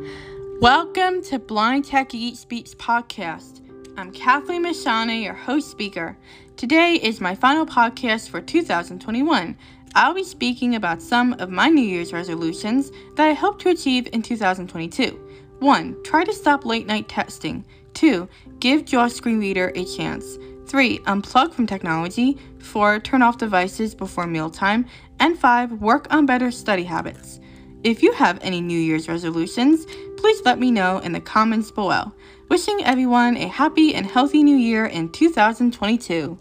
Welcome to Blind Tech Eat Speaks podcast. I'm Kathleen Mashana, your host speaker. Today is my final podcast for 2021. I'll be speaking about some of my New Year's resolutions that I hope to achieve in 2022. 1. Try to stop late night texting. 2. Give JAWS Screen Reader a chance. 3. Unplug from technology. 4. Turn off devices before mealtime. And 5. Work on better study habits. If you have any New Year's resolutions, please let me know in the comments below. Wishing everyone a happy and healthy new year in 2022.